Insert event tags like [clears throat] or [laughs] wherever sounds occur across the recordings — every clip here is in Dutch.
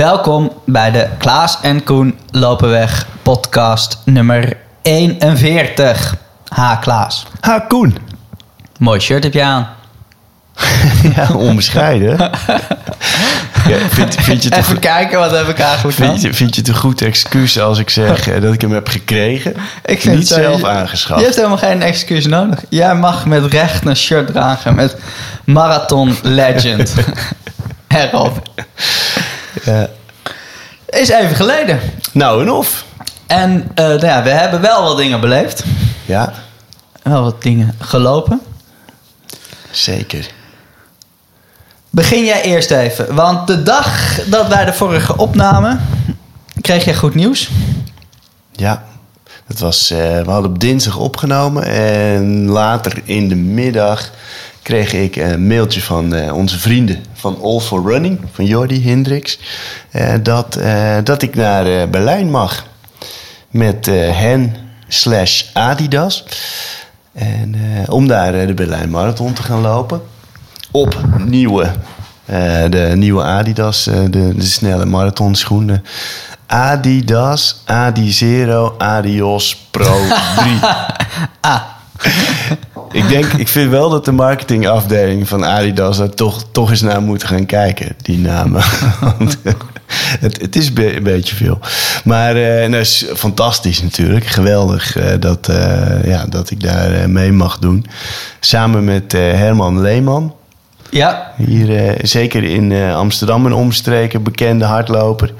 Welkom bij de Klaas en Koen Lopenweg podcast nummer 41. Ha Klaas. Ha, Koen. Mooi shirt heb je aan. [laughs] Ja, onbescheiden. ja, vind, vind, je Even kijken, wat heb ik eigenlijk aan? vind, je, vind je het een goed excuus als ik zeg eh, dat ik hem heb gekregen? Ik vind Niet eh, zelf Je aangeschaft. hebt helemaal geen excuus nodig. Jij mag met recht een shirt dragen met Marathon Legend [laughs] erop. Ja. Is even geleden. Nou, en of? En eh, nou ja, we hebben wel wat dingen beleefd. Ja, Wel wat dingen gelopen. zeker. Begin jij eerst even. Want de dag dat wij de vorige opnamen, kreeg jij goed nieuws. Ja, dat was, eh, we hadden op dinsdag opgenomen en later in de middag kreeg ik een mailtje van eh, onze vrienden van All for Running, van Jordi Hendricks, eh, dat, eh, dat ik naar eh, Berlijn mag met eh, hen slash Adidas. En eh, om daar eh, de Berlijn Marathon te gaan lopen. Op nieuwe, eh, de nieuwe Adidas, eh, de, de snelle marathonschoenen. Adidas Adizero Adios Pro [laughs] 3. Ah, [laughs] ik denk, ik vind wel dat de marketingafdeling van Adidas daar toch, toch eens naar moet gaan kijken, die namen. Want, eh, het, het is be- een beetje veel. Maar eh nou, is fantastisch natuurlijk. Geweldig eh, dat, ja, dat ik daar mee mag doen. Samen met Herman Leeman. ja. Hier zeker in Amsterdam en omstreken, bekende hardloper.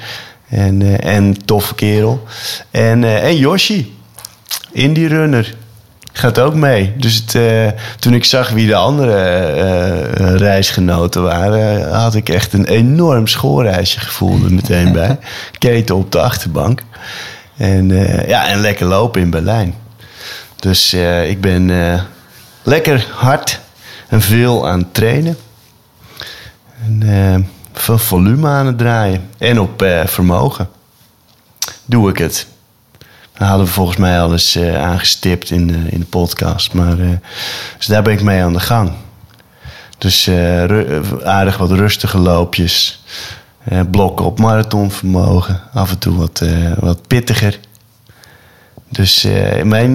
En, en toffe kerel. En, en Yoshi, indie runner. Gaat ook mee. Dus het, eh, toen ik zag wie de andere eh, eh, reisgenoten waren, had ik echt een enorm schoolreisje gevoel er meteen [laughs] bij. Keten op de achterbank. En, ja, en lekker lopen in Berlijn. Dus ik ben lekker hard en veel aan het trainen. En veel volume aan het draaien. En op vermogen. Doe ik het. Dat hadden we volgens mij al eens eh, aangestipt in de, in de podcast. Maar, eh, dus daar ben ik mee aan de gang. Dus eh, aardig wat rustige loopjes. Blokken op marathonvermogen. Af en toe wat, wat pittiger. Dus mijn,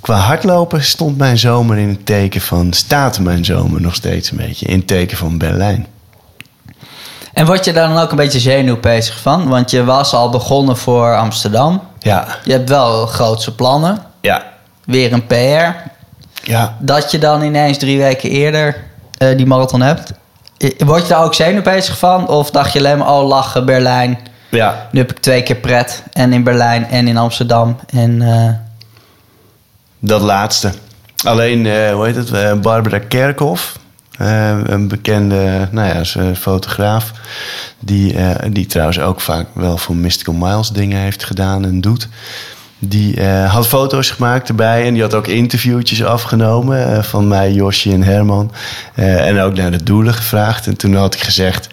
qua hardlopen stond mijn zomer in het teken van... staat mijn zomer nog steeds een beetje in het teken van Berlijn. En word je daar dan ook een beetje zenuwpezig van? Want je was al begonnen voor Amsterdam. Ja, Je hebt wel grootse plannen. ja, Weer een PR. ja. Dat je dan ineens drie weken eerder eh, die marathon hebt. Word je daar ook zenuwpezig van? Of dacht je alleen maar, oh lachen, Berlijn. Ja, Nu heb ik twee keer pret. En in Berlijn en in Amsterdam. En eh, dat laatste. Alleen, eh, hoe heet het? Barbara Kerkhoff. Eh, een bekende nou ja, ze is fotograaf. Die, eh, die trouwens ook vaak wel voor Mystical Miles dingen heeft gedaan en doet. Die eh, had foto's gemaakt erbij. En die had ook interviewtjes afgenomen eh, van mij, Josje en Herman. Eh, en ook naar de doelen gevraagd. En toen had ik gezegd...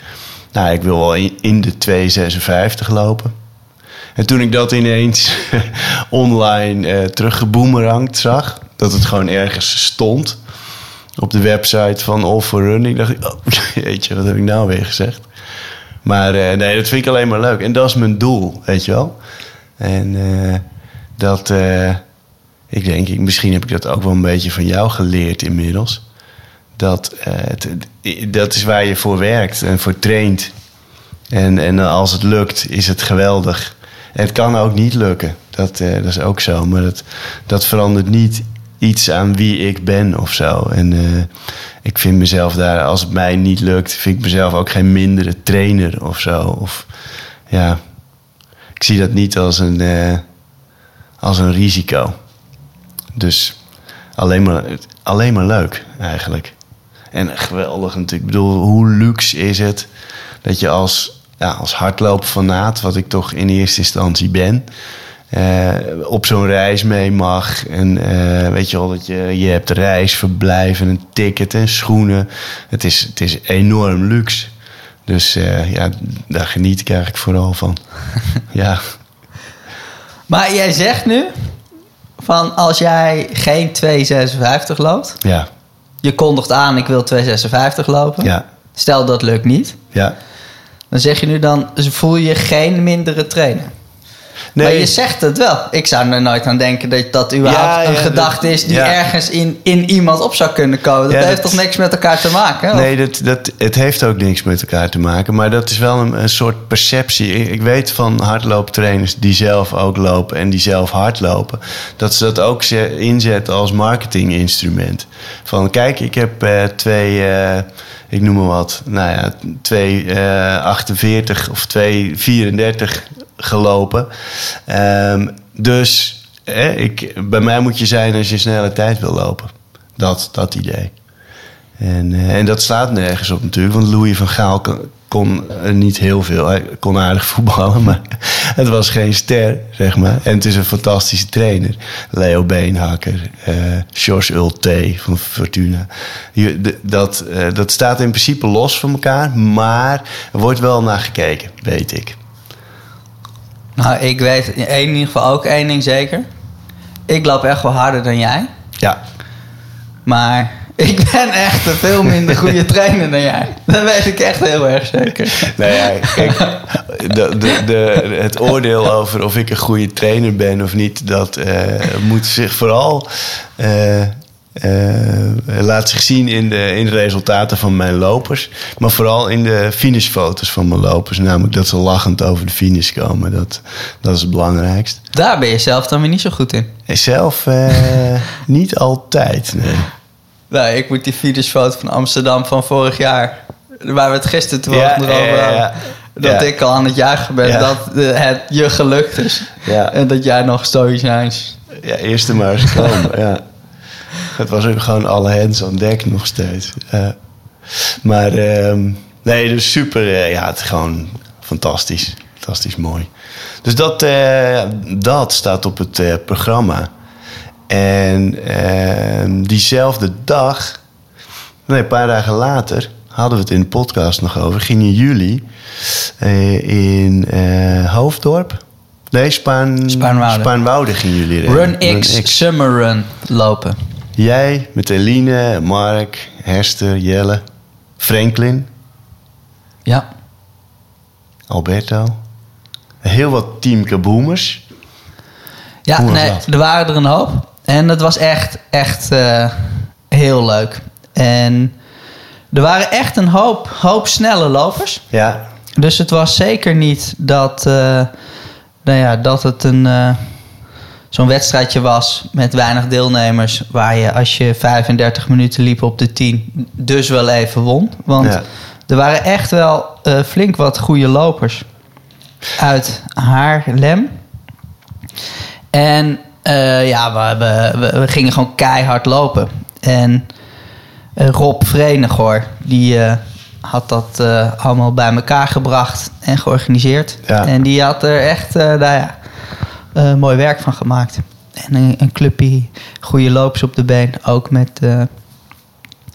Nou, ik wil wel in, de 256 lopen. En toen ik dat ineens [laughs] online eh teruggeboemerangd zag, dat het gewoon ergens stond op de website van All for Running, dacht ik, oh, [laughs] jeetje, wat heb ik nou weer gezegd? Maar eh, nee, dat vind ik alleen maar leuk. En dat is mijn doel, weet je wel. En eh, dat, eh, ik denk, ik, misschien heb ik dat ook wel een beetje van jou geleerd inmiddels. Dat, dat is waar je voor werkt en voor traint. En, en als het lukt, is het geweldig. En het kan ook niet lukken. Dat, dat is ook zo. Maar dat, dat verandert niet iets aan wie ik ben of zo. En eh, ik vind mezelf daar, als het mij niet lukt, vind ik mezelf ook geen mindere trainer of zo. Of ja, ik zie dat niet als een, eh, als een risico. Dus alleen maar, alleen maar leuk eigenlijk. En geweldig natuurlijk. Ik bedoel, hoe luxe is het dat je als, ja, als hardloopfanaat, wat ik toch in eerste instantie ben, eh, op zo'n reis mee mag. En eh, weet je wel, dat je, je hebt reis, verblijf en een ticket en schoenen. Het is, het is enorm luxe. Dus eh, ja, daar geniet ik eigenlijk vooral van. [laughs] ja, Maar jij zegt nu van als jij geen 2,56 loopt, ja, je kondigt aan ik wil 2,56 lopen. ja, Stel dat lukt niet. ja. Dan zeg je nu dan, voel je geen mindere trainer. Nee. Maar je zegt het wel. Ik zou er nooit aan denken dat dat überhaupt Ja, een ja, gedachte dat- is die ja. ergens in, in iemand op zou kunnen komen. Dat heeft dat- toch niks met elkaar te maken? Nee, dat, dat, het heeft ook niks met elkaar te maken. Maar dat is wel een, een soort perceptie. Ik, ik weet van hardlooptrainers die zelf ook lopen en die zelf hardlopen. Dat ze dat ook ze- inzetten als marketinginstrument. Van kijk, ik heb eh, twee, eh, ik noem maar wat, nou ja, 2,48 of 2,34 gelopen. Ehm, dus hè, ik, bij mij moet je zijn als je snelle tijd wil lopen. Dat, dat idee. En, eh, en dat slaat nergens op natuurlijk, want Louis van Gaal kon, kon niet heel veel. Hij kon aardig voetballen, [laughs] maar het was geen ster, zeg maar. En het is een fantastische trainer. Leo Beenhakker, eh George Ulte van Fortuna. Je- de- dat, eh, dat staat in principe los van elkaar, maar er wordt wel naar gekeken, weet ik. Nou, ik weet in ieder geval ook één ding zeker. Ik loop echt wel harder dan jij. Ja, Maar [laughs] ik ben echt een veel minder goede [laughs] trainer dan jij. Dat weet ik echt heel erg zeker. Nou ja, kijk, de, de, de, het oordeel over of ik een goede trainer ben of niet, dat eh, moet zich vooral eh, eh, laat zich zien in de, in de resultaten van mijn lopers, maar vooral in de finishfoto's van mijn lopers. Namelijk dat ze lachend over de finish komen. Dat, dat is het belangrijkst. Daar ben je zelf dan weer niet zo goed in. Zelf eh, [laughs] niet altijd. Nee. Nou, ik moet die finishfoto van Amsterdam van vorig jaar... waar we het gisteren toevallig Ja, over hadden... ja. dat Ja. ik al aan het juichen ben dat eh, het je gelukt is. En dat jij nog stoïcijns... Ja, eerst er maar eens komen. ja. Het was ook gewoon alle hands aan dek nog steeds. Ja. Maar ehm, nee, dus super. eh, ja, het is gewoon fantastisch. Fantastisch mooi. Dus dat, eh, dat staat op het eh, programma. En ehm, diezelfde dag, nee, een paar dagen later, hadden we het in de podcast nog over. Gingen jullie eh, in eh, Hoofddorp? Nee, Spaan, Spaarnwoude. Spaarnwoude gingen jullie rennen. Run X, Summer Run lopen. Jij met Eline, Mark, Hester, Jelle, Franklin, Ja. Alberto. Heel wat team kaboomers. Ja, nee, dat? er waren er een hoop. En dat was echt, echt eh, heel leuk. En er waren echt een hoop, hoop snelle lopers. Ja, Dus het was zeker niet dat, eh, nou ja, dat het een, eh, zo'n wedstrijdje was met weinig deelnemers. Waar je als je 35 minuten liep op de 10 dus wel even won. Want Ja. er waren echt wel eh, flink wat goede lopers uit Haarlem. En eh, ja, we, hebben- we, we gingen gewoon keihard lopen. En eh, Rob Verenighoor, die had dat allemaal bij elkaar gebracht en georganiseerd. Ja. En die had er echt nou ja, eh, mooi werk van gemaakt. En een, een clubje goede lopers op de been. Ook met eh,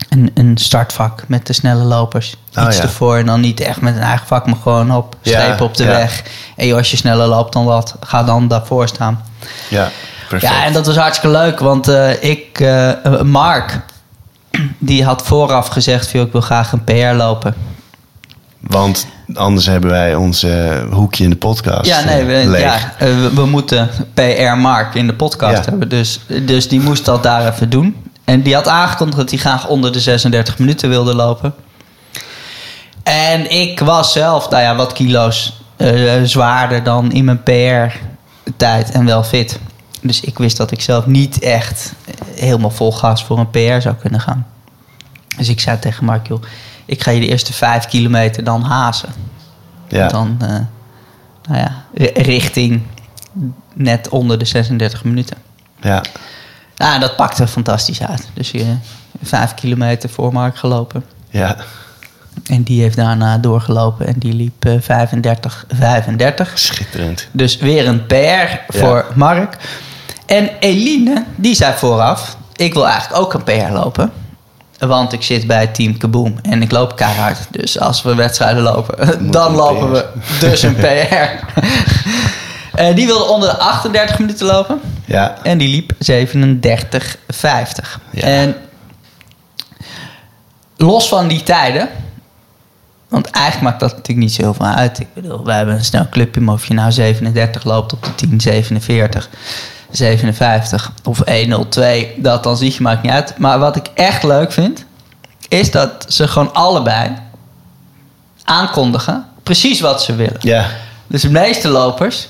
een, een startvak met de snelle lopers. Oh, Iets ja. ervoor en dan niet echt met een eigen vak, maar gewoon op Ja, strepen op de ja. weg. En joh, als je sneller loopt dan dat, ga dan daarvoor staan. ja, perfect. Ja, en dat was hartstikke leuk, want eh, ik, Mark, die had vooraf gezegd: van, "Joh, ik wil graag een PR lopen. Want anders hebben wij ons eh, hoekje in de podcast Ja, nee, eh, we, ja, eh, we, we moeten PR Mark in de podcast Ja. hebben. Dus, dus die moest dat daar even doen. En die had aangekondigd dat hij graag onder de 36 minuten wilde lopen. En ik was zelf, nou ja, wat kilo's zwaarder dan in mijn PR-tijd en wel fit. Dus ik wist dat ik zelf niet echt helemaal vol gas voor een PR zou kunnen gaan. Dus ik zei tegen Mark, joh, ik ga je de eerste vijf kilometer dan hazen. Ja. Dan, eh, nou ja, ri- richting net onder de 36 minuten. Ja. Ja, dat pakte fantastisch uit. Dus je vijf kilometer voor Mark gelopen. ja, En die heeft daarna doorgelopen en die liep eh 35, 35. schitterend. Dus weer een PR voor Mark. En Eline, die zei vooraf... ik wil eigenlijk ook een PR lopen. Want ik zit bij Team Kaboom en ik loop keihard. Dus als we wedstrijden lopen, [laughs] dan lopen we dus een [laughs] PR. [laughs] Eh, die wilde onder de 38 minuten lopen. Ja, En die liep 37,50. Ja. En los van die tijden Want eigenlijk maakt dat natuurlijk niet zo heel veel uit. Ik bedoel, wij hebben een snel clubje, maar of je nou 37 loopt op de 10, 47, 57 of 102, dat dan zie je maakt niet uit. Maar wat ik echt leuk vind, is dat ze gewoon allebei aankondigen precies wat ze willen. Ja. Dus de meeste lopers,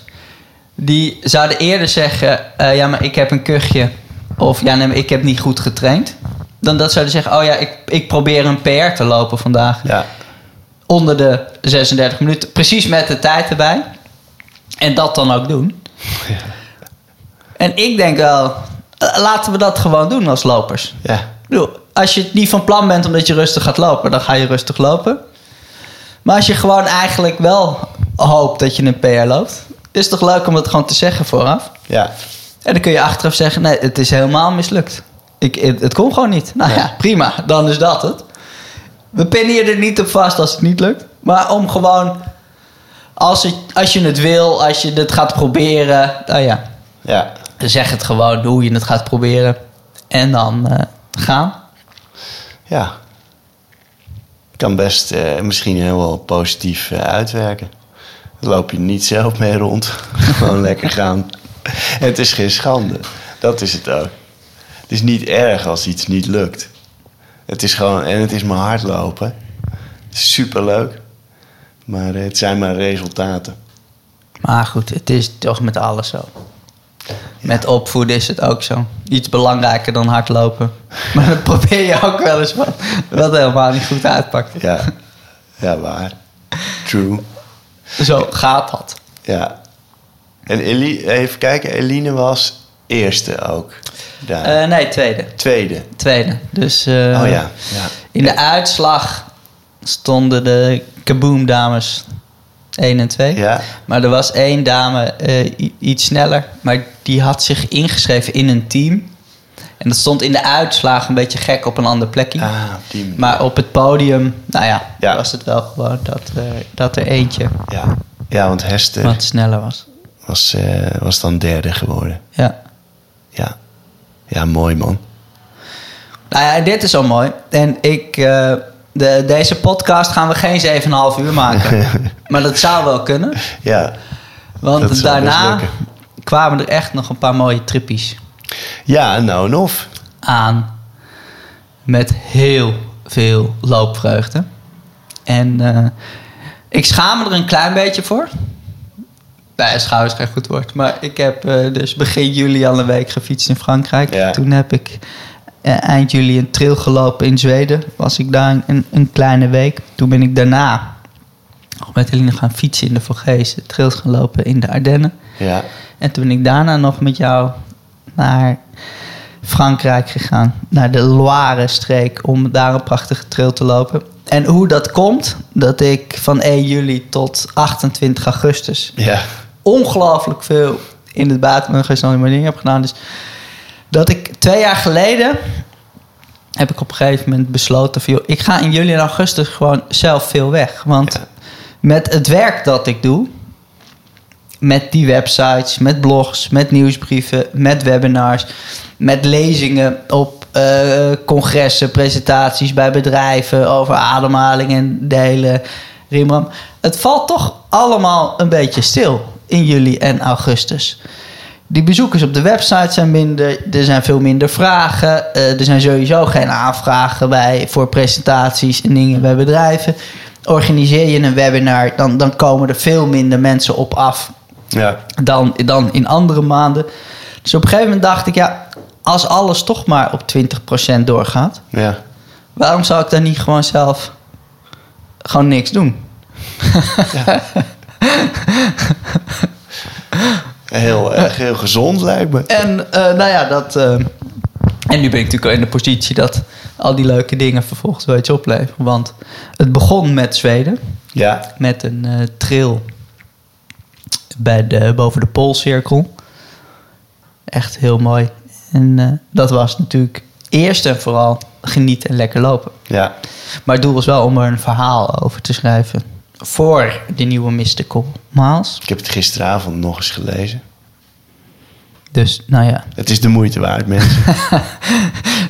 die zouden eerder zeggen... eh, ja, maar ik heb een kuchje. Of ja, nee, maar ik heb niet goed getraind. Dan dat zouden zeggen, oh ja, ik, ik probeer een PR te lopen vandaag. Ja. Onder de 36 minuten. Precies met de tijd erbij. En dat dan ook doen. En ik denk wel, eh, laten we dat gewoon doen als lopers. Ja. Ik bedoel, als je niet van plan bent omdat je rustig gaat lopen, dan ga je rustig lopen. Maar als je gewoon eigenlijk wel hoopt dat je een PR loopt, is het toch leuk om het gewoon te zeggen vooraf. Ja. En dan kun je achteraf zeggen, nee, het is helemaal mislukt. Ik, het, het kon gewoon niet. Nou ja, prima, dan is dat het. We pinnen je er niet op vast als het niet lukt. Maar om gewoon, als, het, als je het wil, als je het gaat proberen, nou ja, Ja. Zeg het gewoon hoe je het gaat proberen. En dan eh, gaan. Ja. Kan best eh, misschien heel wel positief eh, uitwerken. Dan loop je niet zelf mee rond. [laughs] Gewoon lekker gaan. En het is geen schande. Dat is het ook. Het is niet erg als iets niet lukt. Het is gewoon, en het is maar hardlopen. Superleuk. Maar het zijn maar resultaten. Maar goed, het is toch met alles zo. Met opvoeden is het ook zo. Iets belangrijker dan hardlopen. [laughs] Maar dat probeer je ook wel eens wat. Wat helemaal niet goed uitpakt. Ja, ja waar. True. Zo gaat dat. Ja. En Eli, even kijken, Eline was eerste ook. Daar. Eh, nee, tweede. Tweede. Tweede. Dus eh, Oh ja. ja. in de uitslag stonden de Kaboom dames 1 en 2. Ja. Maar er was één dame eh, iets sneller. Maar die had zich ingeschreven in een team. En dat stond in de uitslag een beetje gek op een ander plekje. Ah, manier. Maar op het podium, nou ja, Ja. was het wel gewoon dat, er- dat er eentje Ja. ja, want Hester wat sneller was. was, eh, was dan derde geworden. Ja. Ja. Ja, mooi man. Nou ja, dit is zo mooi. En ik, eh, de, deze podcast gaan we geen 7,5 uur maken. [laughs] maar dat zou wel kunnen. Ja. Want daarna kwamen er echt nog een paar mooie trippies Ja, nou en of. aan. Met heel veel loopvreugde. En eh, ik schaam me er een klein beetje voor. Nee, schouw is geen goed woord. Maar ik heb eh, dus begin juli al een week gefietst in Frankrijk. Ja. Toen heb ik eind juli een trail gelopen in Zweden. Was ik daar een, een kleine week. Toen ben ik daarna met Eline gaan fietsen in de Vogezen. Trails gaan lopen in de Ardennen. Ja. En toen ben ik daarna nog met jou naar Frankrijk gegaan. Naar de Loire-streek. Om daar een prachtige trail te lopen. En hoe dat komt, dat ik van 1 juli tot 28 augustus Ja. ongelooflijk veel in het buitenland en heb gedaan. Dus dat ik twee jaar geleden heb ik op een gegeven moment besloten van, joh, ik ga in juli en augustus gewoon zelf veel weg. Want Ja. met het werk dat ik doe, met die websites, met blogs, met nieuwsbrieven, met webinars, met lezingen op eh, congressen, presentaties bij bedrijven over ademhaling en de hele rimram. Het valt toch allemaal een beetje stil in juli en augustus. Die bezoekers op de website zijn minder, er zijn veel minder vragen, eh, er zijn sowieso geen aanvragen bij, voor presentaties en dingen bij bedrijven. Organiseer je een webinar, dan, dan komen er veel minder mensen op af Ja. dan, dan in andere maanden. Dus op een gegeven moment dacht ik, ja, als alles toch maar op 20% doorgaat, Ja. waarom zou ik dan niet gewoon zelf gewoon niks doen? [laughs] Heel erg heel gezond lijkt me. En eh, nou ja, dat. eh, en nu ben ik natuurlijk in de positie dat al die leuke dingen vervolgens wel iets opleveren. Want het begon met Zweden, Ja. met een eh, trail bij de, boven de Poolcirkel. Echt heel mooi. En dat was natuurlijk eerst en vooral genieten en lekker lopen. Ja. Maar het doel was wel om er een verhaal over te schrijven voor de nieuwe Mystical Miles. Ik heb het gisteravond nog eens gelezen. Dus nou ja, Het is de moeite waard, mensen. [laughs]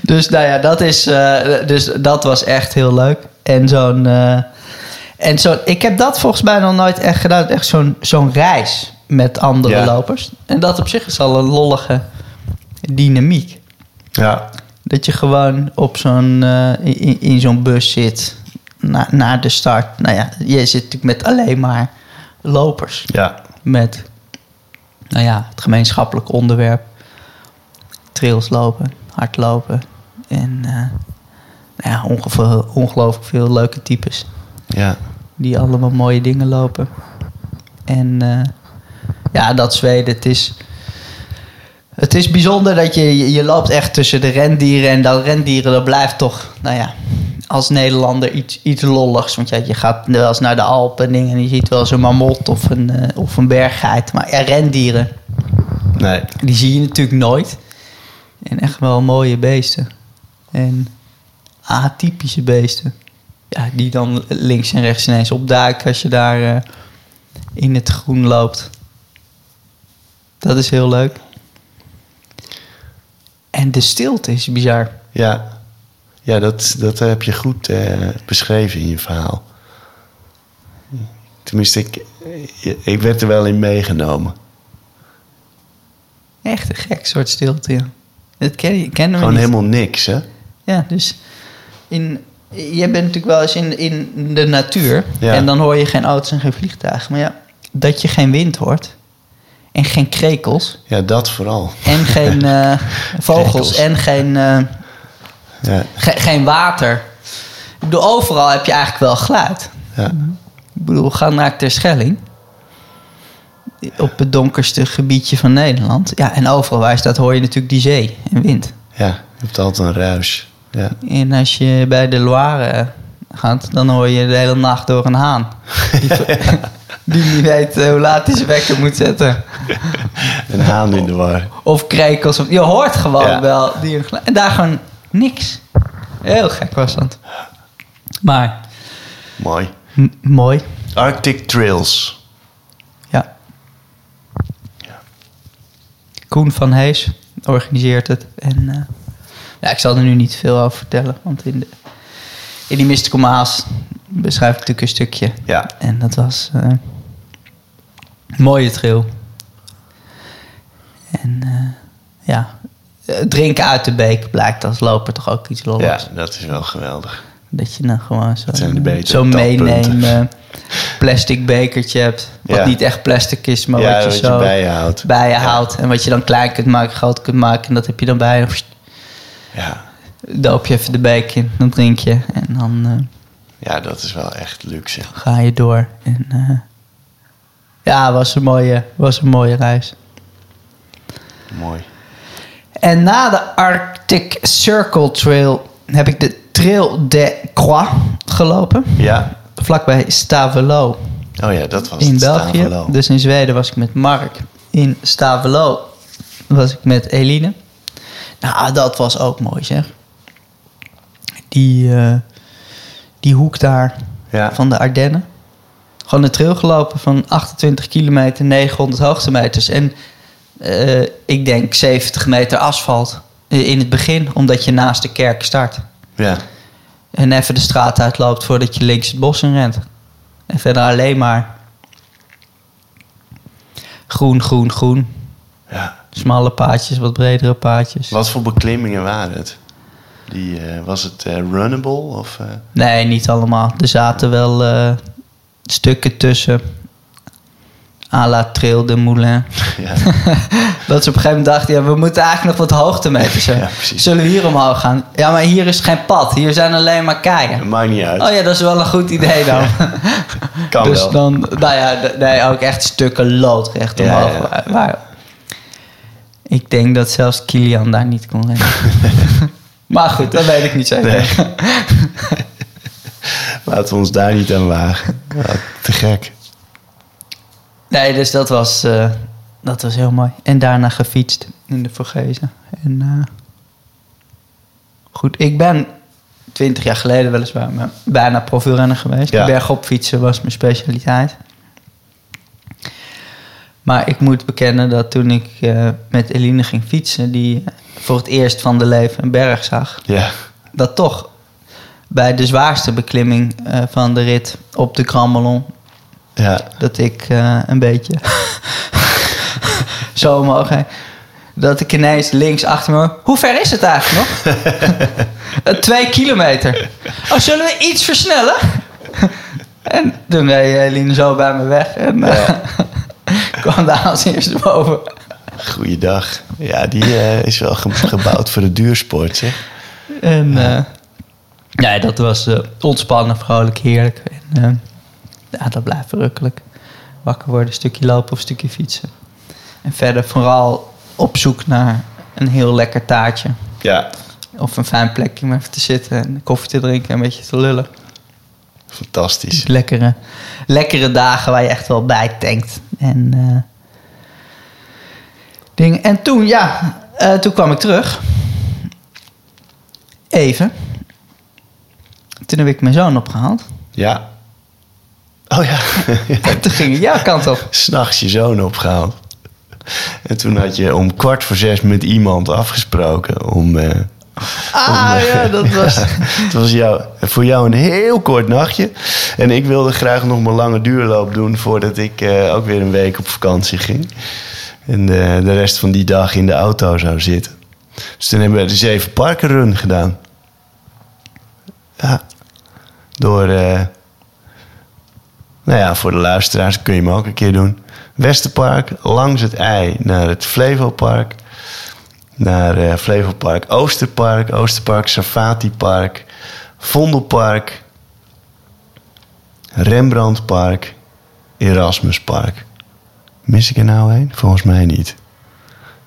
Dus nou ja, dat, is, eh, dus dat was echt heel leuk. En zo'n. eh, En zo, ik heb dat volgens mij nog nooit echt gedaan. Echt zo'n zo'n reis met andere Ja. lopers. En dat op zich is al een lollige dynamiek. Ja, Dat je gewoon op zo'n, eh, in, in zo'n bus zit na, na de start. Nou ja, je zit natuurlijk met alleen maar lopers. ja, Met, nou ja, het gemeenschappelijk onderwerp. Trails lopen, hardlopen. En eh, nou ja, ongeveer, ongelooflijk veel leuke types. ja. Die allemaal mooie dingen lopen. En eh, ja, dat Zweden, het is... Het is bijzonder dat je, je, je loopt echt tussen de rendieren. En dat rendieren, dat blijft toch, nou ja, als Nederlander iets, iets lolligs. Want ja, je gaat wel eens naar de Alpen en dingen en je ziet wel eens een mamot of een, eh, of een berggeit. Maar ja, rendieren, Nee, die zie je natuurlijk nooit. En echt wel mooie beesten. En atypische beesten. Ja, die dan links en rechts ineens opduiken als je daar eh, in het groen loopt. Dat is heel leuk. En de stilte is bizar. ja. Ja, dat, dat heb je goed eh, beschreven in je verhaal. Tenminste, ik, ik werd er wel in meegenomen. Echt een gek soort stilte, ja. Dat ken je, kennen we Gewoon niet. helemaal niks, hè? Ja, dus in, jij bent natuurlijk wel eens in, in de natuur. Ja. En dan hoor je geen auto's en geen vliegtuigen. Maar ja, dat je geen wind hoort. En geen krekels. Ja, dat vooral. En geen [laughs] eh, vogels. Krekels. En geen, eh, Ja, ge- geen water. Ik bedoel, overal heb je eigenlijk wel geluid. ja. Ik bedoel, ga naar Terschelling. Op het donkerste gebiedje van Nederland. Ja, en overal waar je staat hoor je natuurlijk die zee en wind. ja je hebt altijd een ruis. Ja, En als je bij de Loire eh, gaat, dan hoor je de hele nacht door een haan. Die, [laughs] die niet weet eh, hoe laat hij zijn wekker moet zetten. een haan in de war. Of krekels. Of, je hoort gewoon Ja. wel. Die, en daar gewoon niks. Heel gek was dat. Maar Mooi. mooi. Arctic Trails. Ja. Koen van Hees organiseert het. En eh, ja, ik zal er nu niet veel over vertellen. Want in, de, in die Mystical Maas beschrijf ik natuurlijk een stukje. Ja, En dat was eh, een mooie trail. En eh, ja, drinken uit de beek blijkt als loper toch ook iets ja, lolligs. dat is wel geweldig. Dat je dan gewoon zo- zo'n meenemen plastic bekertje hebt. Wat Ja. niet echt plastic is, maar ja, wat je wat zo je bij je houdt. bij je Ja. houdt. En wat je dan klein kunt maken, groot kunt maken. En dat heb je dan bij je. Ja. Doop je even de beek in, dan drink je. En dan eh, ja, dat is wel echt luxe. ga je door. En eh, ja, was een mooie, was een mooie reis. Mooi. En na de Arctic Circle Trail heb ik de Trail des Croix gelopen. Ja. Vlakbij Stavelo Oh ja, dat was in België. Stavelo. Dus in Zweden was ik met Mark. In Stavelo was ik met Eline. Nou, dat was ook mooi zeg. Die, eh, die hoek daar Ja. van de Ardennen. Gewoon een trail gelopen van 28 kilometer, 900 hoogtemeters. En eh, ik denk 70 meter asfalt eh, in het begin, omdat je naast de kerk start. Ja. En even de straat uitloopt voordat je links het bos in rent. En verder alleen maar groen, groen, groen. ja. Smalle paadjes, wat bredere paadjes. Wat voor beklimmingen waren het? Die, eh, was het runnable? Of, Nee, niet allemaal. Er zaten wel stukken tussen. À la Trail de Moulin. ja. [laughs] Dat ze op een gegeven moment dachten, ja, we moeten eigenlijk nog wat hoogtemeters hebben. [laughs] Ja, precies. Zullen we hier omhoog gaan? Ja, maar hier is geen pad. Hier zijn alleen maar keien. Maakt niet uit. Oh ja, dat is wel een goed idee dan. [laughs] kan dus wel. dan, nou ja, nee, ook echt stukken loodrecht Ja, omhoog. ja. Waar, waar- ik denk dat zelfs Kilian daar niet kon rennen. maar goed, dat weet ik niet zeker. Nee. Laten we ons daar niet aan wagen. Te gek. Nee, dus dat was, eh, dat was heel mooi. En daarna gefietst in de Vorgezen. En eh, goed, ik ben twintig jaar geleden weliswaar maar bijna profielrenner geweest. Ja. Bergop fietsen was mijn specialiteit. Maar ik moet bekennen dat toen ik eh, met Eline ging fietsen... die voor het eerst van de leven een berg zag... Ja. dat toch bij de zwaarste beklimming van de rit op de Krammelon. Ja, Dat ik eh, een beetje [laughs] zo omhoog ging. Dat ik ineens links achter me... Hoe ver is het eigenlijk nog? [laughs] Eh, Twee kilometer. Oh, zullen we iets versnellen? en toen reed Eline zo bij me weg. En eh, [laughs] kwam daar als eerste boven. goeiedag. Ja, die is wel ge- gebouwd voor de duursport, zeg. En eh, nee, dat was ontspannen, vrolijk, heerlijk. En, ja, dat blijft verrukkelijk. Wakker worden, een stukje lopen of een stukje fietsen. En verder vooral op zoek naar een heel lekker taartje. Ja, Of een fijn plekje om even te zitten en koffie te drinken en een beetje te lullen. fantastisch. Lekkere, lekkere dagen waar je echt wel bij tankt. En, eh, dingen. en toen, ja, eh, toen kwam ik terug. Even. Toen heb ik mijn zoon opgehaald. Ja. Oh ja, [laughs] En toen ging ik jouw kant op. s'nachts je zoon opgehaald. En toen had je om kwart voor zes met iemand afgesproken om... eh, Ah, ja, dat was... [laughs] het was jou, voor jou een heel kort nachtje. En ik wilde graag nog mijn lange duurloop doen voordat ik eh, ook weer een week op vakantie ging. En eh, de rest van die dag in de auto zou zitten. Dus toen hebben we de Zeven Parken Run gedaan. Ja. Door, eh, nou ja, voor de luisteraars kun je hem ook een keer doen. Westerpark, langs het ei naar het Flevopark naar eh Flevopark Oosterpark, Oosterpark Safati Park, Vondelpark, Rembrandtpark, Erasmuspark. Mis ik er nou een? Volgens mij niet.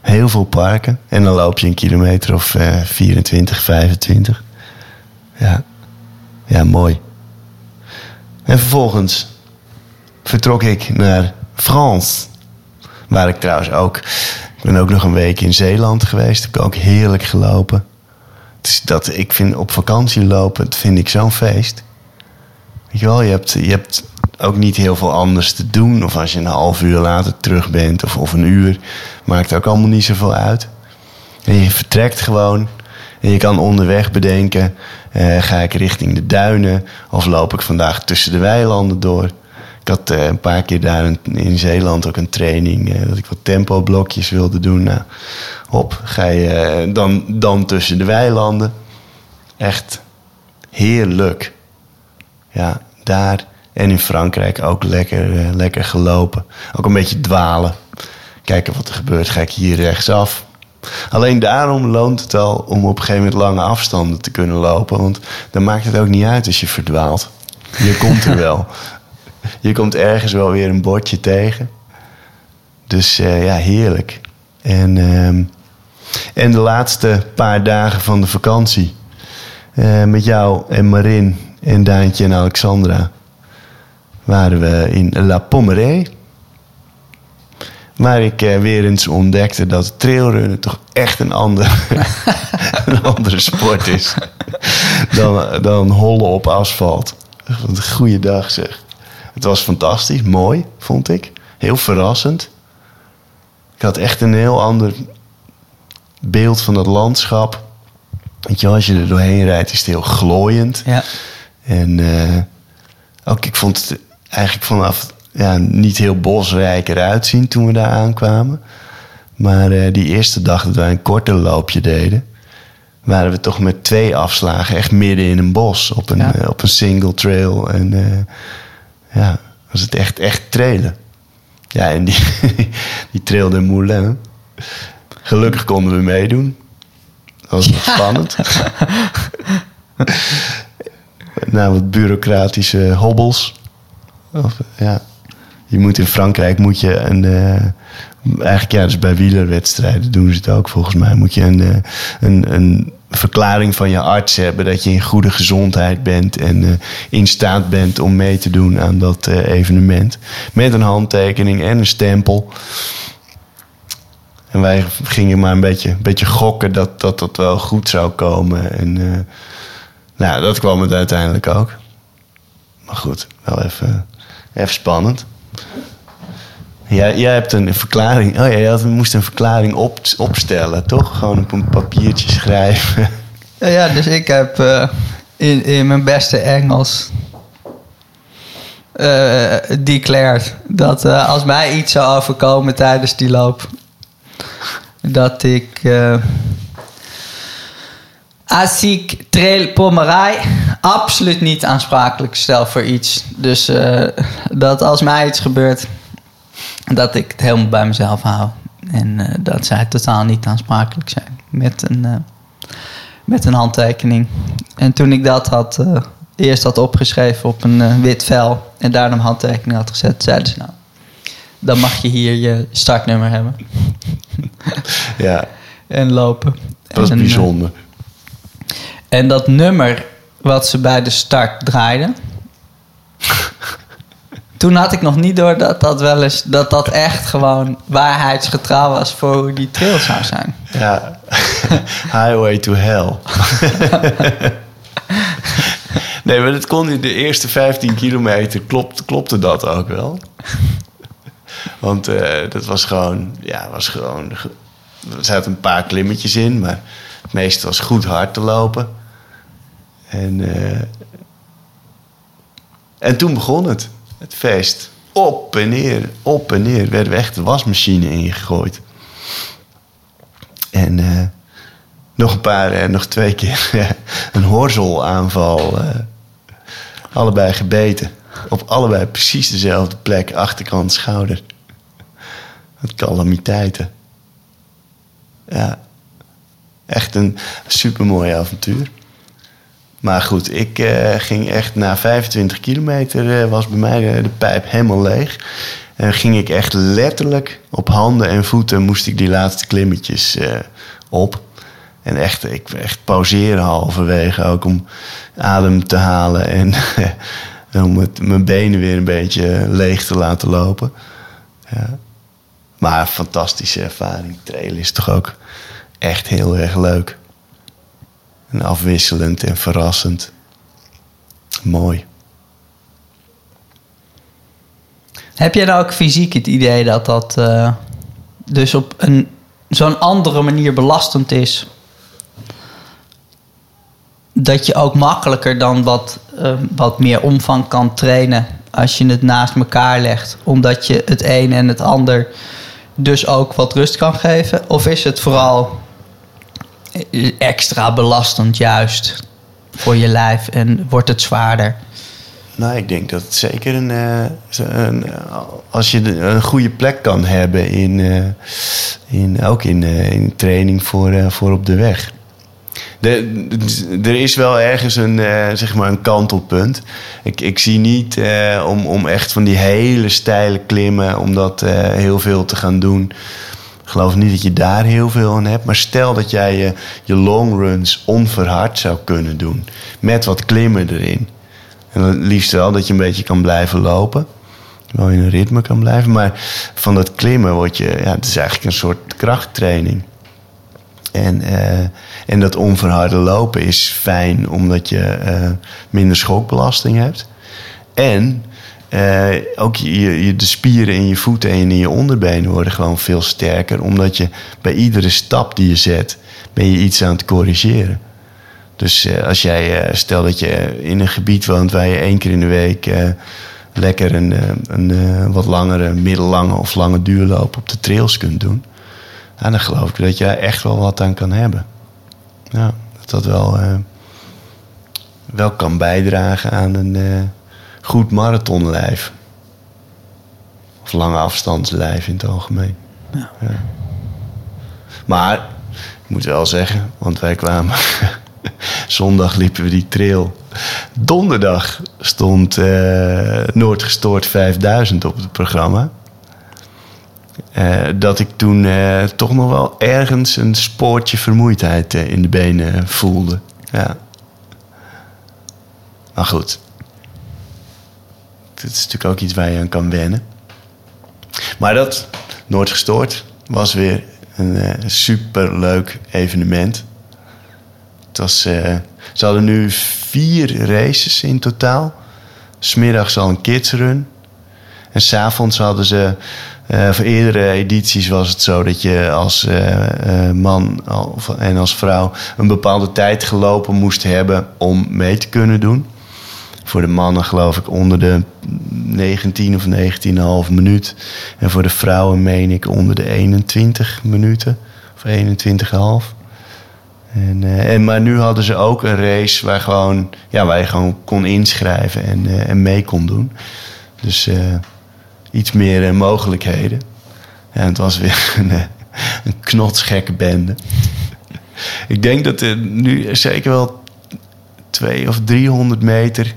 Heel veel parken. En dan loop je een kilometer of eh 24, 25. Ja. ja, mooi. En vervolgens vertrok ik naar France. Waar ik trouwens ook... Ik ben ook nog een week in Zeeland geweest. Heb ik ook heerlijk gelopen. Is dat, ik vind op vakantie lopen, dat vind ik zo'n feest. Weet je wel, je hebt, je hebt ook niet heel veel anders te doen. Of als je een half uur later terug bent of, of een uur. Maakt ook allemaal niet zoveel uit. En je vertrekt gewoon. En je kan onderweg bedenken, eh, ga ik richting de duinen of loop ik vandaag tussen de weilanden door. Ik had eh, een paar keer daar in, Zeeland ook een training eh, dat ik wat tempoblokjes wilde doen. Nou, ga je eh, dan, dan tussen de weilanden. Echt heerlijk. Ja, daar en in Frankrijk ook lekker, lekker gelopen. Ook een beetje dwalen. Kijken wat er gebeurt. Ga ik hier rechtsaf? Alleen daarom loont het al om op een gegeven moment lange afstanden te kunnen lopen. Want dan maakt het ook niet uit als je verdwaalt. Je komt er wel. [laughs] Je komt ergens wel weer een bordje tegen. Dus eh, ja, heerlijk. En, ehm, en de laatste paar dagen van de vakantie. eh, met jou en Marin en Daantje en Alexandra. Waren we in La Pommeraye. Waar ik eh, weer eens ontdekte dat trailrunnen toch echt een, ander, [laughs] een andere sport is. Dan, dan hollen op asfalt. Wat een goede dag zeg. Het was fantastisch, mooi vond ik. Heel verrassend. Ik had echt een heel ander beeld van het landschap. Weet je, als je er doorheen rijdt, is het heel glooiend. Ja. En eh, ook, ik vond het eigenlijk vanaf ja, niet heel bosrijk eruit zien toen we daar aankwamen. Maar eh, die eerste dag dat wij een korte loopje deden, waren we toch met twee afslagen echt midden in een bos op een, Ja. eh, op een single trail. En ja, was het echt, echt trailen. Ja, en die, [laughs] die trail de Moulin. Gelukkig konden we meedoen. Dat was nog spannend. [laughs] Na wat bureaucratische hobbels. Of, ja. Je moet in Frankrijk moet je een. eh, eigenlijk ja, dus bij wielerwedstrijden doen ze het ook volgens mij. Moet je een, eh, een, een verklaring van je arts hebben dat je in goede gezondheid bent en eh, in staat bent om mee te doen aan dat eh, evenement. Met een handtekening en een stempel. En wij gingen maar een beetje, een beetje gokken dat, dat dat wel goed zou komen. En eh, nou, dat kwam het uiteindelijk ook. Maar goed, wel even, even spannend. Jij, jij hebt een verklaring. Oh ja, had- moest een verklaring op, opstellen, toch? Gewoon op een papiertje schrijven. [laughs] Ja, ja, dus ik heb, eh, in, in mijn beste Engels uh, declared dat uh, als mij iets zou overkomen tijdens die loop, dat ik uh, als ik trail Pomerij absoluut niet aansprakelijk stel voor iets. Dus dat als mij iets gebeurt, dat ik het helemaal bij mezelf hou. En dat zij totaal niet aansprakelijk zijn met een, met een handtekening. En toen ik dat had eerst had opgeschreven op een wit vel en daar een handtekening had gezet, zeiden ze nou, dan mag je hier je startnummer hebben. [laughs] ja. En lopen. Dat is en, bijzonder. en dat nummer wat ze bij de start draaiden. Toen had ik nog niet door dat dat wel eens dat dat echt gewoon waarheidsgetrouw was voor hoe die trail zou zijn. Ja, [laughs] highway to hell. [laughs] Nee, maar dat kon in de eerste 15 kilometer klopt, klopte dat ook wel. Want uh, dat was gewoon, ja, was gewoon. Er zaten een paar klimmetjes in, maar het meeste was goed hard te lopen. En, uh, en toen begon het, het feest. Op en neer, op en neer. Werden we echt de wasmachine ingegooid. En uh, nog een paar, nog twee keer [laughs] een horzelaanval Allebei gebeten. Op allebei precies dezelfde plek, achterkant schouder. Wat calamiteiten. Ja, echt een supermooi avontuur. Maar goed, ik uh, ging echt na 25 kilometer uh, was bij mij de, pijp helemaal leeg. En ging ik echt letterlijk op handen en voeten moest ik die laatste klimmetjes uh, op. En echt, ik echt pauzeren halverwege ook om adem te halen en [laughs] om het, mijn benen weer een beetje leeg te laten lopen. Ja. Maar fantastische ervaring. Trailen is toch ook echt heel erg leuk. En afwisselend en verrassend. Mooi. Heb jij nou ook fysiek het idee dat dat uh, dus op een zo'n andere manier belastend is dat je ook makkelijker dan wat, uh, wat meer omvang kan trainen als je het naast elkaar legt. Omdat je het een en het ander dus ook wat rust kan geven? Of is het vooral extra belastend juist voor je lijf en wordt het zwaarder? Nou, ik denk dat het zeker een, uh, een als je een goede plek kan hebben in, uh, in ook in, in training voor, voor op de weg er is wel ergens een, zeg maar een kantelpunt. Ik, ik zie niet om, om echt van die hele steile klimmen, om dat heel veel te gaan doen. Ik geloof niet dat je daar heel veel aan hebt. Maar stel dat jij je, longruns onverhard zou kunnen doen. Met wat klimmen erin. En het liefst wel dat je een beetje kan blijven lopen. Wel in een ritme kan blijven. Maar van dat klimmen word je... Ja, het is eigenlijk een soort krachttraining. En, uh, en dat onverharde lopen is fijn omdat je uh, minder schokbelasting hebt. En uh, ook je, je, de spieren in je voeten en in je onderbenen worden gewoon veel sterker. Omdat je bij iedere stap die je zet, ben je iets aan het corrigeren. Dus als jij, stel dat je in een gebied woont waar je één keer in de week lekker een, een wat langere, middellange of lange duurloop op de trails kunt doen ja, dan geloof ik dat je echt wel wat aan kan hebben. Ja, dat dat wel, wel kan bijdragen aan een goed marathonlijf. Of lange afstandslijf in het algemeen. Ja. ja. Maar, ik moet wel zeggen, want wij kwamen... [laughs] Zondag liepen we die trail. Donderdag stond uh, Noordgestoord 5000 op het programma. Uh, dat ik toen uh, toch nog wel ergens een spoortje vermoeidheid in de benen voelde. Ja. Maar goed. Het is natuurlijk ook iets waar je aan kan wennen. Maar dat, Nooit Gestoord, was weer een super leuk evenement. Het was, ze hadden nu vier races in totaal. Smiddags al een kidsrun. En s'avonds hadden ze, eh, voor eerdere edities was het zo dat je als eh, eh, man en als vrouw een bepaalde tijd gelopen moest hebben om mee te kunnen doen. Voor de mannen geloof ik onder de 19 of 19,5 minuut. En voor de vrouwen meen ik onder de 21 minuten. Of 21,5. En, eh, en, maar nu hadden ze ook een race waar, gewoon, ja, waar je gewoon kon inschrijven en, eh, en mee kon doen. Dus eh, iets meer mogelijkheden. En het was weer [laughs] een, een knotsgekke bende. Ik denk dat er nu zeker wel 200 of 300 meter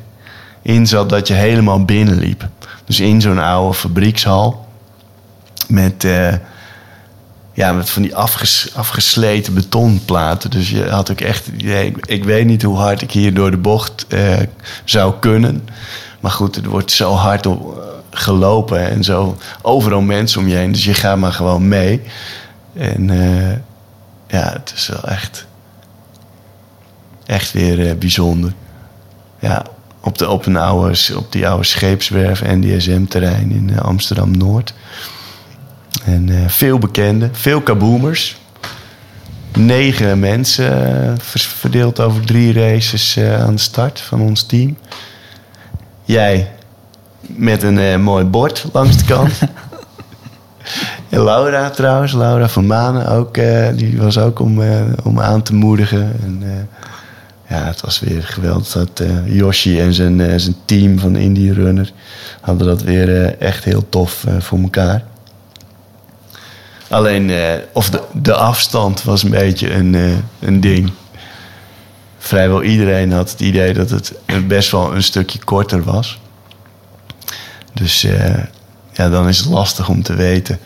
in zat dat je helemaal binnenliep. Dus in zo'n oude fabriekshal. Met, eh, ja, met van die afges, afgesleten betonplaten. Dus je had ook echt het idee... Ik, weet niet hoe hard ik hier door de bocht eh, zou kunnen. Maar goed, er wordt zo hard op, eh, gelopen en zo overal mensen om je heen. Dus je gaat maar gewoon mee. En ja, het is wel echt, echt weer bijzonder. Ja, op, de, op, een oude, op die oude scheepswerf NDSM-terrein in eh, Amsterdam-Noord. En eh, veel bekenden, veel kaboomers. Negen mensen eh, verdeeld over drie races aan de start van ons team. Jij met een mooi bord langs de kant. [laughs] en Laura trouwens, Laura van Manen ook, die was ook om, om aan te moedigen. En, ja, het was weer geweldig dat eh Yoshi en zijn, eh, zijn team van Indie Runner hadden dat weer eh, echt heel tof voor elkaar. Alleen, of de, de afstand was een beetje een, een ding. Vrijwel iedereen had het idee dat het best wel een stukje korter was. Dus ja, dan is het lastig om te weten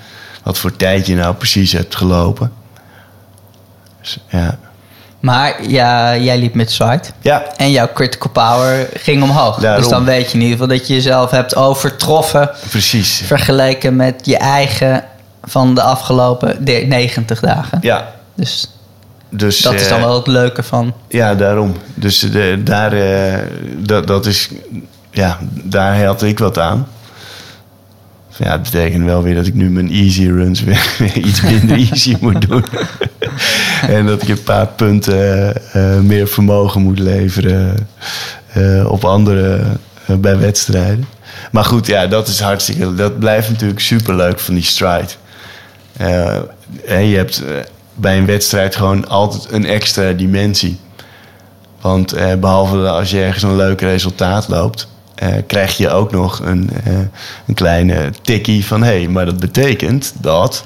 wat voor tijd je nou precies hebt gelopen. Dus, ja. Maar ja, jij liep met Zwite. ja, En jouw critical power ging omhoog. Daarom. Dus dan weet je in ieder geval dat je jezelf hebt overtroffen. precies. Vergeleken met je eigen van de afgelopen de- 90 dagen. Ja, Dus dus, dat is dan eh, wel het leuke van. Ja, daarom. Dus de, daar, eh, dat, dat is, ja, daar had ik wat aan. Ja, het betekent wel weer dat ik nu mijn easy runs weer, [laughs] iets minder easy moet doen. [laughs] en dat ik een paar punten eh, meer vermogen moet leveren eh, op andere, eh, bij wedstrijden. Maar goed, ja, dat is hartstikke, dat blijft natuurlijk superleuk van die stride. Eh, en je hebt eh, bij een wedstrijd gewoon altijd een extra dimensie. Want eh, behalve dat als je ergens een leuk resultaat loopt, eh, krijg je ook nog een, eh, een kleine tikkie van hé, hey, maar dat betekent dat.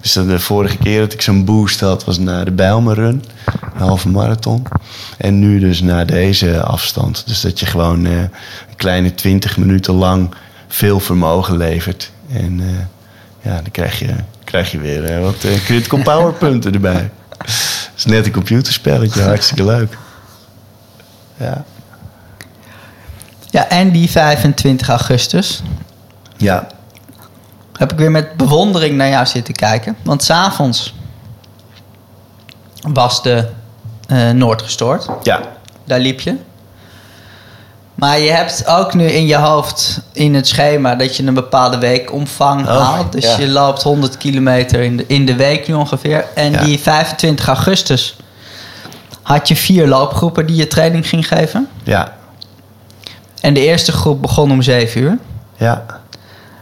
Dus dat de vorige keer dat ik zo'n boost had, was na de Bijlmerrun, een halve marathon. En nu dus na deze afstand. Dus dat je gewoon eh, een kleine 20 minuten lang veel vermogen levert. En eh, ja, dan krijg je, krijg je weer eh, wat eh, critical [laughs] power punten erbij. Het is net een computerspelletje, hartstikke leuk. Ja. Ja, en die 25 augustus Ja. heb ik weer met bewondering naar jou zitten kijken. Want s'avonds was de eh, Noord gestoord. Ja. Daar liep je. Maar je hebt ook nu in je hoofd in het schema dat je een bepaalde weekomvang Oh, haalt. Dus ja. je loopt 100 kilometer in de, in de week nu ongeveer. En Ja. die 25 augustus had je vier loopgroepen die je training ging geven. Ja. En de eerste groep begon om 7 uur. Ja.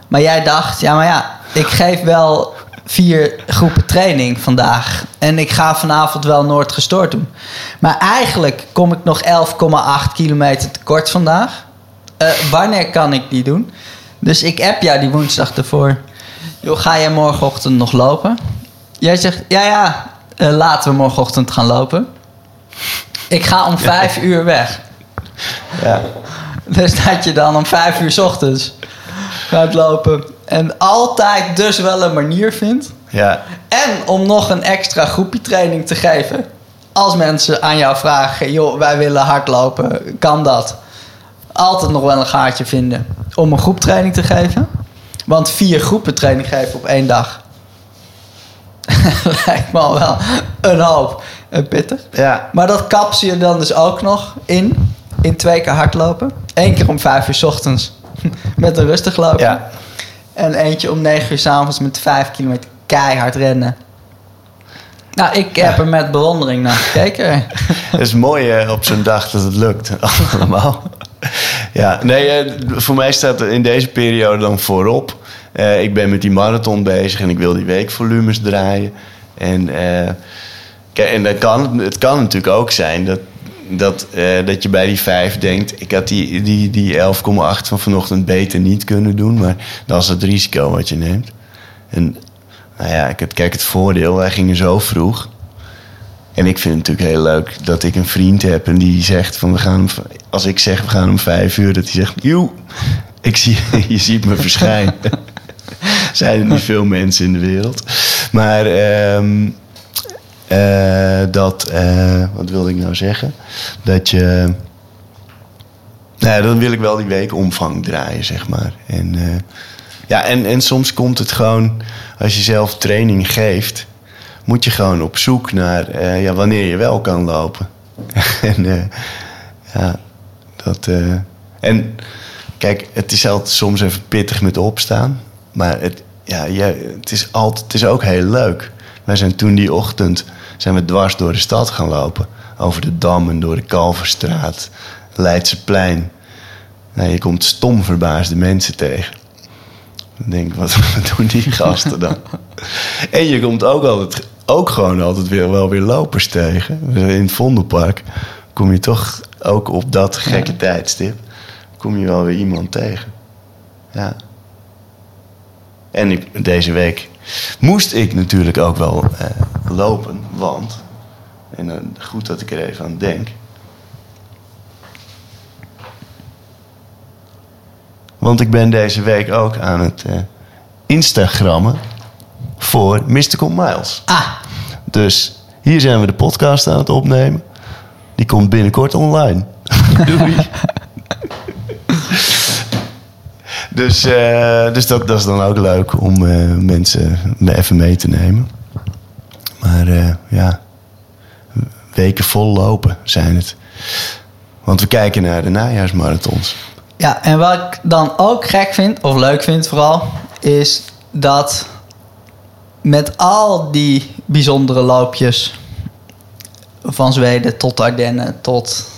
Maar jij dacht, ja, maar ja, ik geef wel vier groepen training vandaag. En ik ga vanavond wel Noord gestoord doen. Maar eigenlijk kom ik nog 11,8 kilometer tekort vandaag. Eh, wanneer kan ik die doen? Dus ik app jou die woensdag ervoor. Joh, ga jij morgenochtend nog lopen? Jij zegt, ja, ja, eh, laten we morgenochtend gaan lopen. Ik ga om [laughs] vijf uur weg. Ja. [laughs] Dus dat je dan om vijf uur 's ochtends gaat lopen. En altijd dus wel een manier vindt. Ja. En om nog een extra groepje training te geven. Als mensen aan jou vragen: joh, wij willen hardlopen, kan dat? Altijd nog wel een gaatje vinden om een groeptraining te geven. Want vier groepen training geven op één dag. [laughs] Lijkt me al wel een hoop. En pittig. Ja. Maar dat kap je dan dus ook nog in. In twee keer hardlopen. Eén keer om vijf uur 's ochtends. [laughs] Met een rustig lopen. Ja. En eentje om 9 uur s'avonds met 5 kilometer keihard rennen. Nou, ik heb er met bewondering naar gekeken. [laughs] Het is mooi eh, op zo'n dag dat het lukt. [laughs] Allemaal. Ja, nee, eh, voor mij staat er in deze periode dan voorop. Eh, ik ben met die marathon bezig en ik wil die weekvolumes draaien. En, kijk, en dat kan, het kan natuurlijk ook zijn dat, dat, eh, dat je bij die vijf denkt... ik had die, die, die 11,8 van vanochtend beter niet kunnen doen... maar dat is het risico wat je neemt. En nou ja, kijk, het voordeel, wij gingen zo vroeg... En ik vind het natuurlijk heel leuk dat ik een vriend heb en die zegt van we gaan als ik zeg we gaan om vijf uur, dat hij zegt, joe, ik zie, [laughs] je ziet me verschijnen. [laughs] Zijn er niet veel mensen in de wereld. Maar ehm, eh, dat, eh, wat wilde ik nou zeggen? Dat je, nou dan wil ik wel die weekomvang draaien, zeg maar. En, eh, ja, en, en soms komt het gewoon, als je zelf training geeft moet je gewoon op zoek naar ja, wanneer je wel kan lopen. [laughs] en ja, dat. en kijk, het is altijd soms even pittig met opstaan. Maar het, ja, je, het, is altijd, het is ook heel leuk. Wij zijn toen die ochtend zijn we dwars door de stad gaan lopen. Over de Dam en door de Kalverstraat, Leidseplein. Nou, je komt stom verbaasde mensen tegen. Dan denk ik, wat [laughs] doen die gasten dan? [laughs] en je komt ook altijd, ook gewoon altijd weer, wel weer lopers tegen. In het Vondelpark kom je toch ook op dat gekke tijdstip... kom je wel weer iemand tegen. Ja. En ik, deze week moest ik natuurlijk ook wel eh, lopen, want... En eh, goed dat ik er even aan denk... Want ik ben deze week ook aan het eh, Instagrammen voor Mystical Miles. Ah, Dus hier zijn we de podcast aan het opnemen. Die komt binnenkort online. [laughs] Doei. Dus eh, dus dat, dat is dan ook leuk om eh, mensen me even mee te nemen. Maar eh, ja, weken vol lopen zijn het. Want we kijken naar de najaarsmarathons. Ja, en wat ik dan ook gek vind, of leuk vind vooral, is dat met al die bijzondere loopjes van Zweden tot Ardennen tot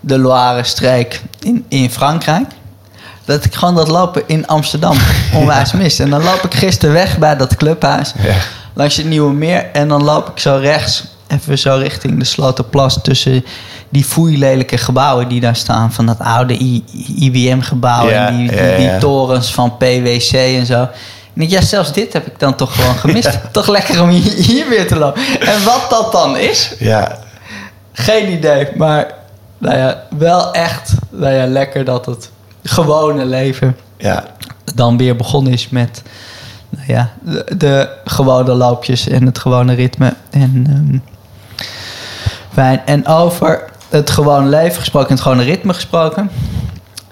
de Loire-streek in, in Frankrijk, dat ik gewoon dat lopen in Amsterdam onwijs [laughs] mis. En dan loop ik gisteren weg bij dat clubhuis Ja. langs het Nieuwe Meer en dan loop ik zo rechts, even zo richting de Sloterplas tussen die foeilelijke gebouwen die daar staan. Van dat oude IBM-gebouw Ja, en die, die, torens van PwC en zo. Ja, zelfs dit heb ik dan toch gewoon [laughs] gemist. Toch lekker om hier, hier weer te lopen. En wat dat dan is, Ja, geen idee. Maar nou ja, wel echt nou ja, lekker dat het gewone leven ja, dan weer begonnen is met nou ja, de, de gewone loopjes en het gewone ritme. En, ehm, fijn. en over het gewone leven gesproken en het gewone ritme gesproken.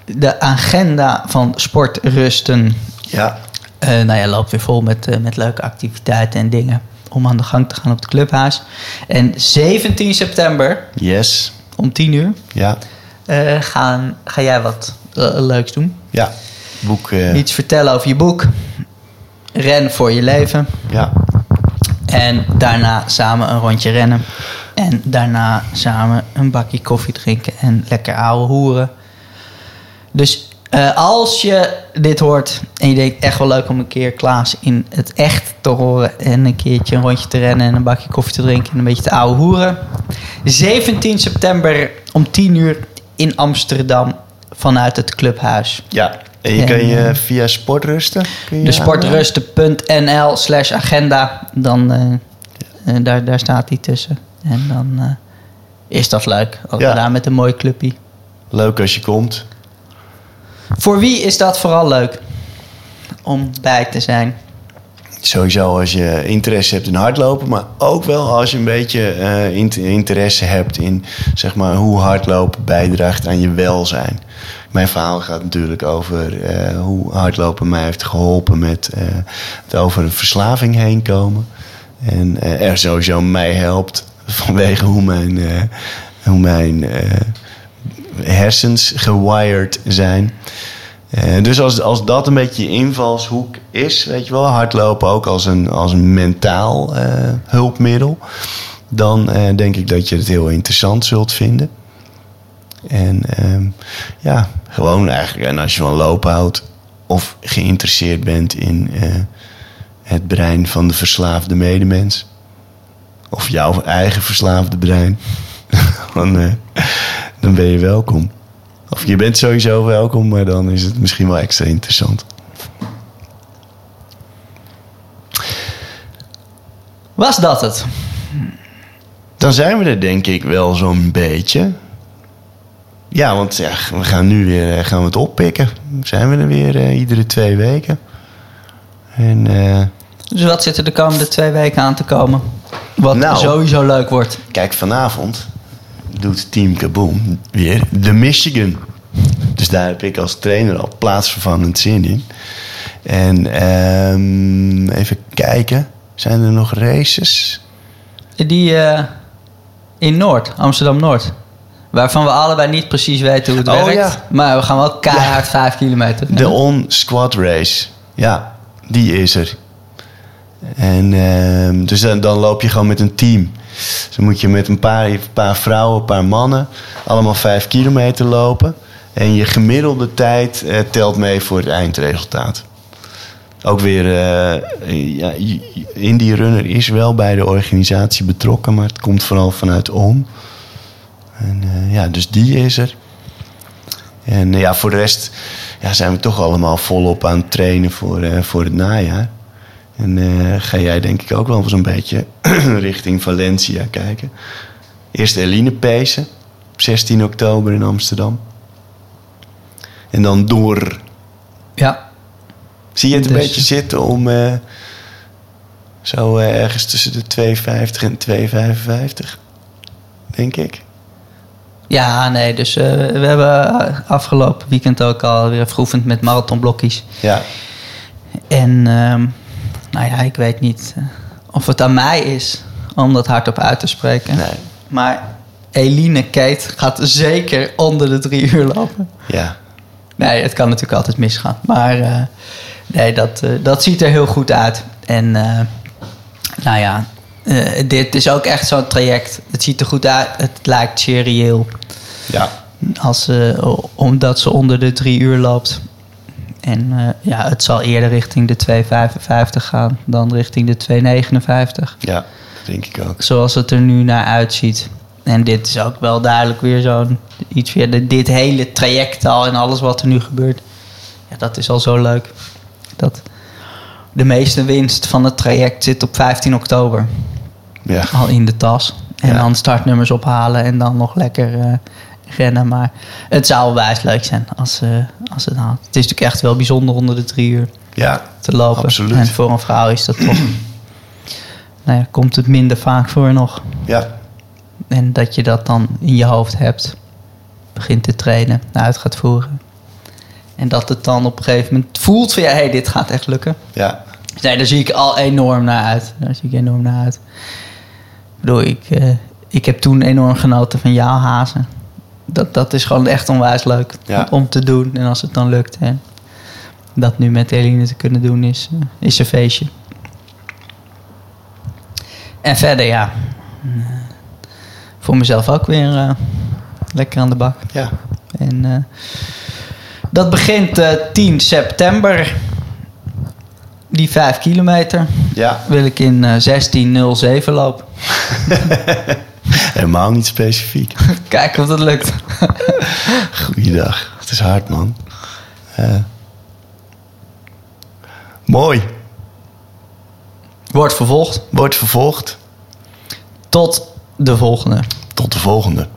De agenda van sportrusten ja. eh nou ja, loopt weer vol met, eh, met leuke activiteiten en dingen om aan de gang te gaan op het clubhuis. En 17 september Yes. om 10 uur Ja. eh, gaan, ga jij wat leuks doen. Ja. Boek. eh, Iets vertellen over je boek. Ren voor je leven. ja. En daarna samen een rondje rennen. En daarna samen een bakje koffie drinken en lekker ouwe hoeren. Dus eh, als je dit hoort en je denkt echt wel leuk om een keer Klaas in het echt te horen. En een keertje een rondje te rennen en een bakje koffie te drinken en een beetje te ouwe hoeren. 17 september om 10 uur in Amsterdam vanuit het clubhuis. Ja. En je En, kan je eh, via sportrusten. je De sportrusten.nl slash agenda. Dan, eh, eh, daar, daar staat die tussen. En dan is dat leuk. Ook Ja. daar met een mooi clubje. Leuk als je komt. Voor wie is dat vooral leuk? Om bij te zijn. Sowieso als je interesse hebt in hardlopen, maar ook wel als je een beetje eh, int- interesse hebt in zeg maar, hoe hardlopen bijdraagt aan je welzijn. Mijn verhaal gaat natuurlijk over eh, hoe hardlopen mij heeft geholpen met eh, het over een verslaving heen komen. En er sowieso mij helpt vanwege hoe mijn, hoe mijn hersens gewired zijn. Eh, dus als, als dat een beetje je invalshoek is, weet je wel, hardlopen ook als een, als een mentaal eh, hulpmiddel, dan eh, denk ik dat je het heel interessant zult vinden. En ehm, ja, gewoon eigenlijk, en als je van lopen houdt of geïnteresseerd bent in het brein van de verslaafde medemens, of jouw eigen verslaafde brein, [laughs] dan, dan ben je welkom. Of je bent sowieso welkom, maar dan is het misschien wel extra interessant. Was dat het? Dan zijn we er denk ik wel zo'n beetje. Ja, want ja, we gaan nu weer eh, gaan we het oppikken. Zijn we er weer eh, iedere twee weken. En eh, Dus wat zit er de komende twee weken aan te komen? Wat Nou. sowieso leuk wordt. kijk, vanavond doet Team Kaboom weer de Michigan. Dus daar heb ik als trainer al plaatsvervangend zin in. En ehm, even kijken. Zijn er nog races? Die eh, in Noord, Amsterdam-Noord. Waarvan we allebei niet precies weten hoe het Oh, werkt. ja. Maar we gaan wel keihard vijf kilometer. De on-squad race. Ja, die is er. En ehm, dus dan, dan loop je gewoon met een team. Dus dan moet je met een paar, een paar vrouwen, een paar mannen... allemaal vijf kilometer lopen. En je gemiddelde tijd eh, telt mee voor het eindresultaat. Ook weer, eh ja, Indie Runner is wel bij de organisatie betrokken... maar het komt vooral vanuit ON. En eh, ja, dus die is er. En ja, voor de rest ja, zijn we toch allemaal volop aan het trainen voor, voor het najaar. En eh, ga jij denk ik ook wel zo'n beetje [clears throat] richting Valencia kijken. Eerst Eline Peesen op 16 oktober in Amsterdam. En dan door. Ja, Zie je het een Dus- beetje zitten om eh, zo eh, ergens tussen de 2,50 en 2,55? Denk ik. ja nee, dus we hebben afgelopen weekend ook al weer geoefend met marathonblokjes. Ja, En ehm, nou ja, ik weet niet eh, of het aan mij is om dat hardop uit te spreken. nee. Maar Eline Kate gaat zeker onder de drie uur lopen. Ja, Nee, het kan natuurlijk altijd misgaan. Maar eh, nee, dat, eh, dat ziet er heel goed uit. En nou ja, dit is ook echt zo'n traject. Het ziet er goed uit. Het lijkt serieel. ja, Als, ze- omdat ze onder de drie uur loopt. En eh, ja, het zal eerder richting de 2,55 gaan dan richting de 2,59. ja, denk ik ook. Zoals het er nu naar uitziet. En dit is ook wel duidelijk weer zo'n iets weer. de- Dit hele traject al en alles wat er nu gebeurt. Ja, dat is al zo leuk. Dat de meeste winst van het traject zit op 15 oktober. Ja, Al in de tas. En Ja. dan startnummers ophalen en dan nog lekker eh, rennen. Maar het zou wijs leuk zijn als, eh, als het haalt. Het is natuurlijk echt wel bijzonder onder de drie uur ja, te lopen. Absoluut. En voor een vrouw is dat toch... [clears throat] nou ja, komt het minder vaak voor nog. ja, En dat je dat dan in je hoofd hebt. Begint te trainen, uit gaat voeren. En dat het dan op een gegeven moment voelt van ja, hey, dit gaat echt lukken. ja, Nee, daar zie ik al enorm naar uit. Daar zie ik enorm naar uit. Ik bedoel, ik, eh, ik heb toen enorm genoten van jouw hazen. Dat, dat is gewoon echt onwijs leuk Ja. om te doen. En als het dan lukt. En dat nu met Eline te kunnen doen is, eh, is een feestje. En verder, ja. eh, voor mezelf ook weer eh, lekker aan de bak. ja. En dat begint eh 10 september. Die 5 kilometer Ja, wil ik in eh 16.07 lopen. [laughs] helemaal niet specifiek. [laughs] Kijken of dat lukt. [laughs] Goeiedag. Het is hard, man. Eh, mooi. Wordt vervolgd. Wordt vervolgd. Tot de volgende. Tot de volgende.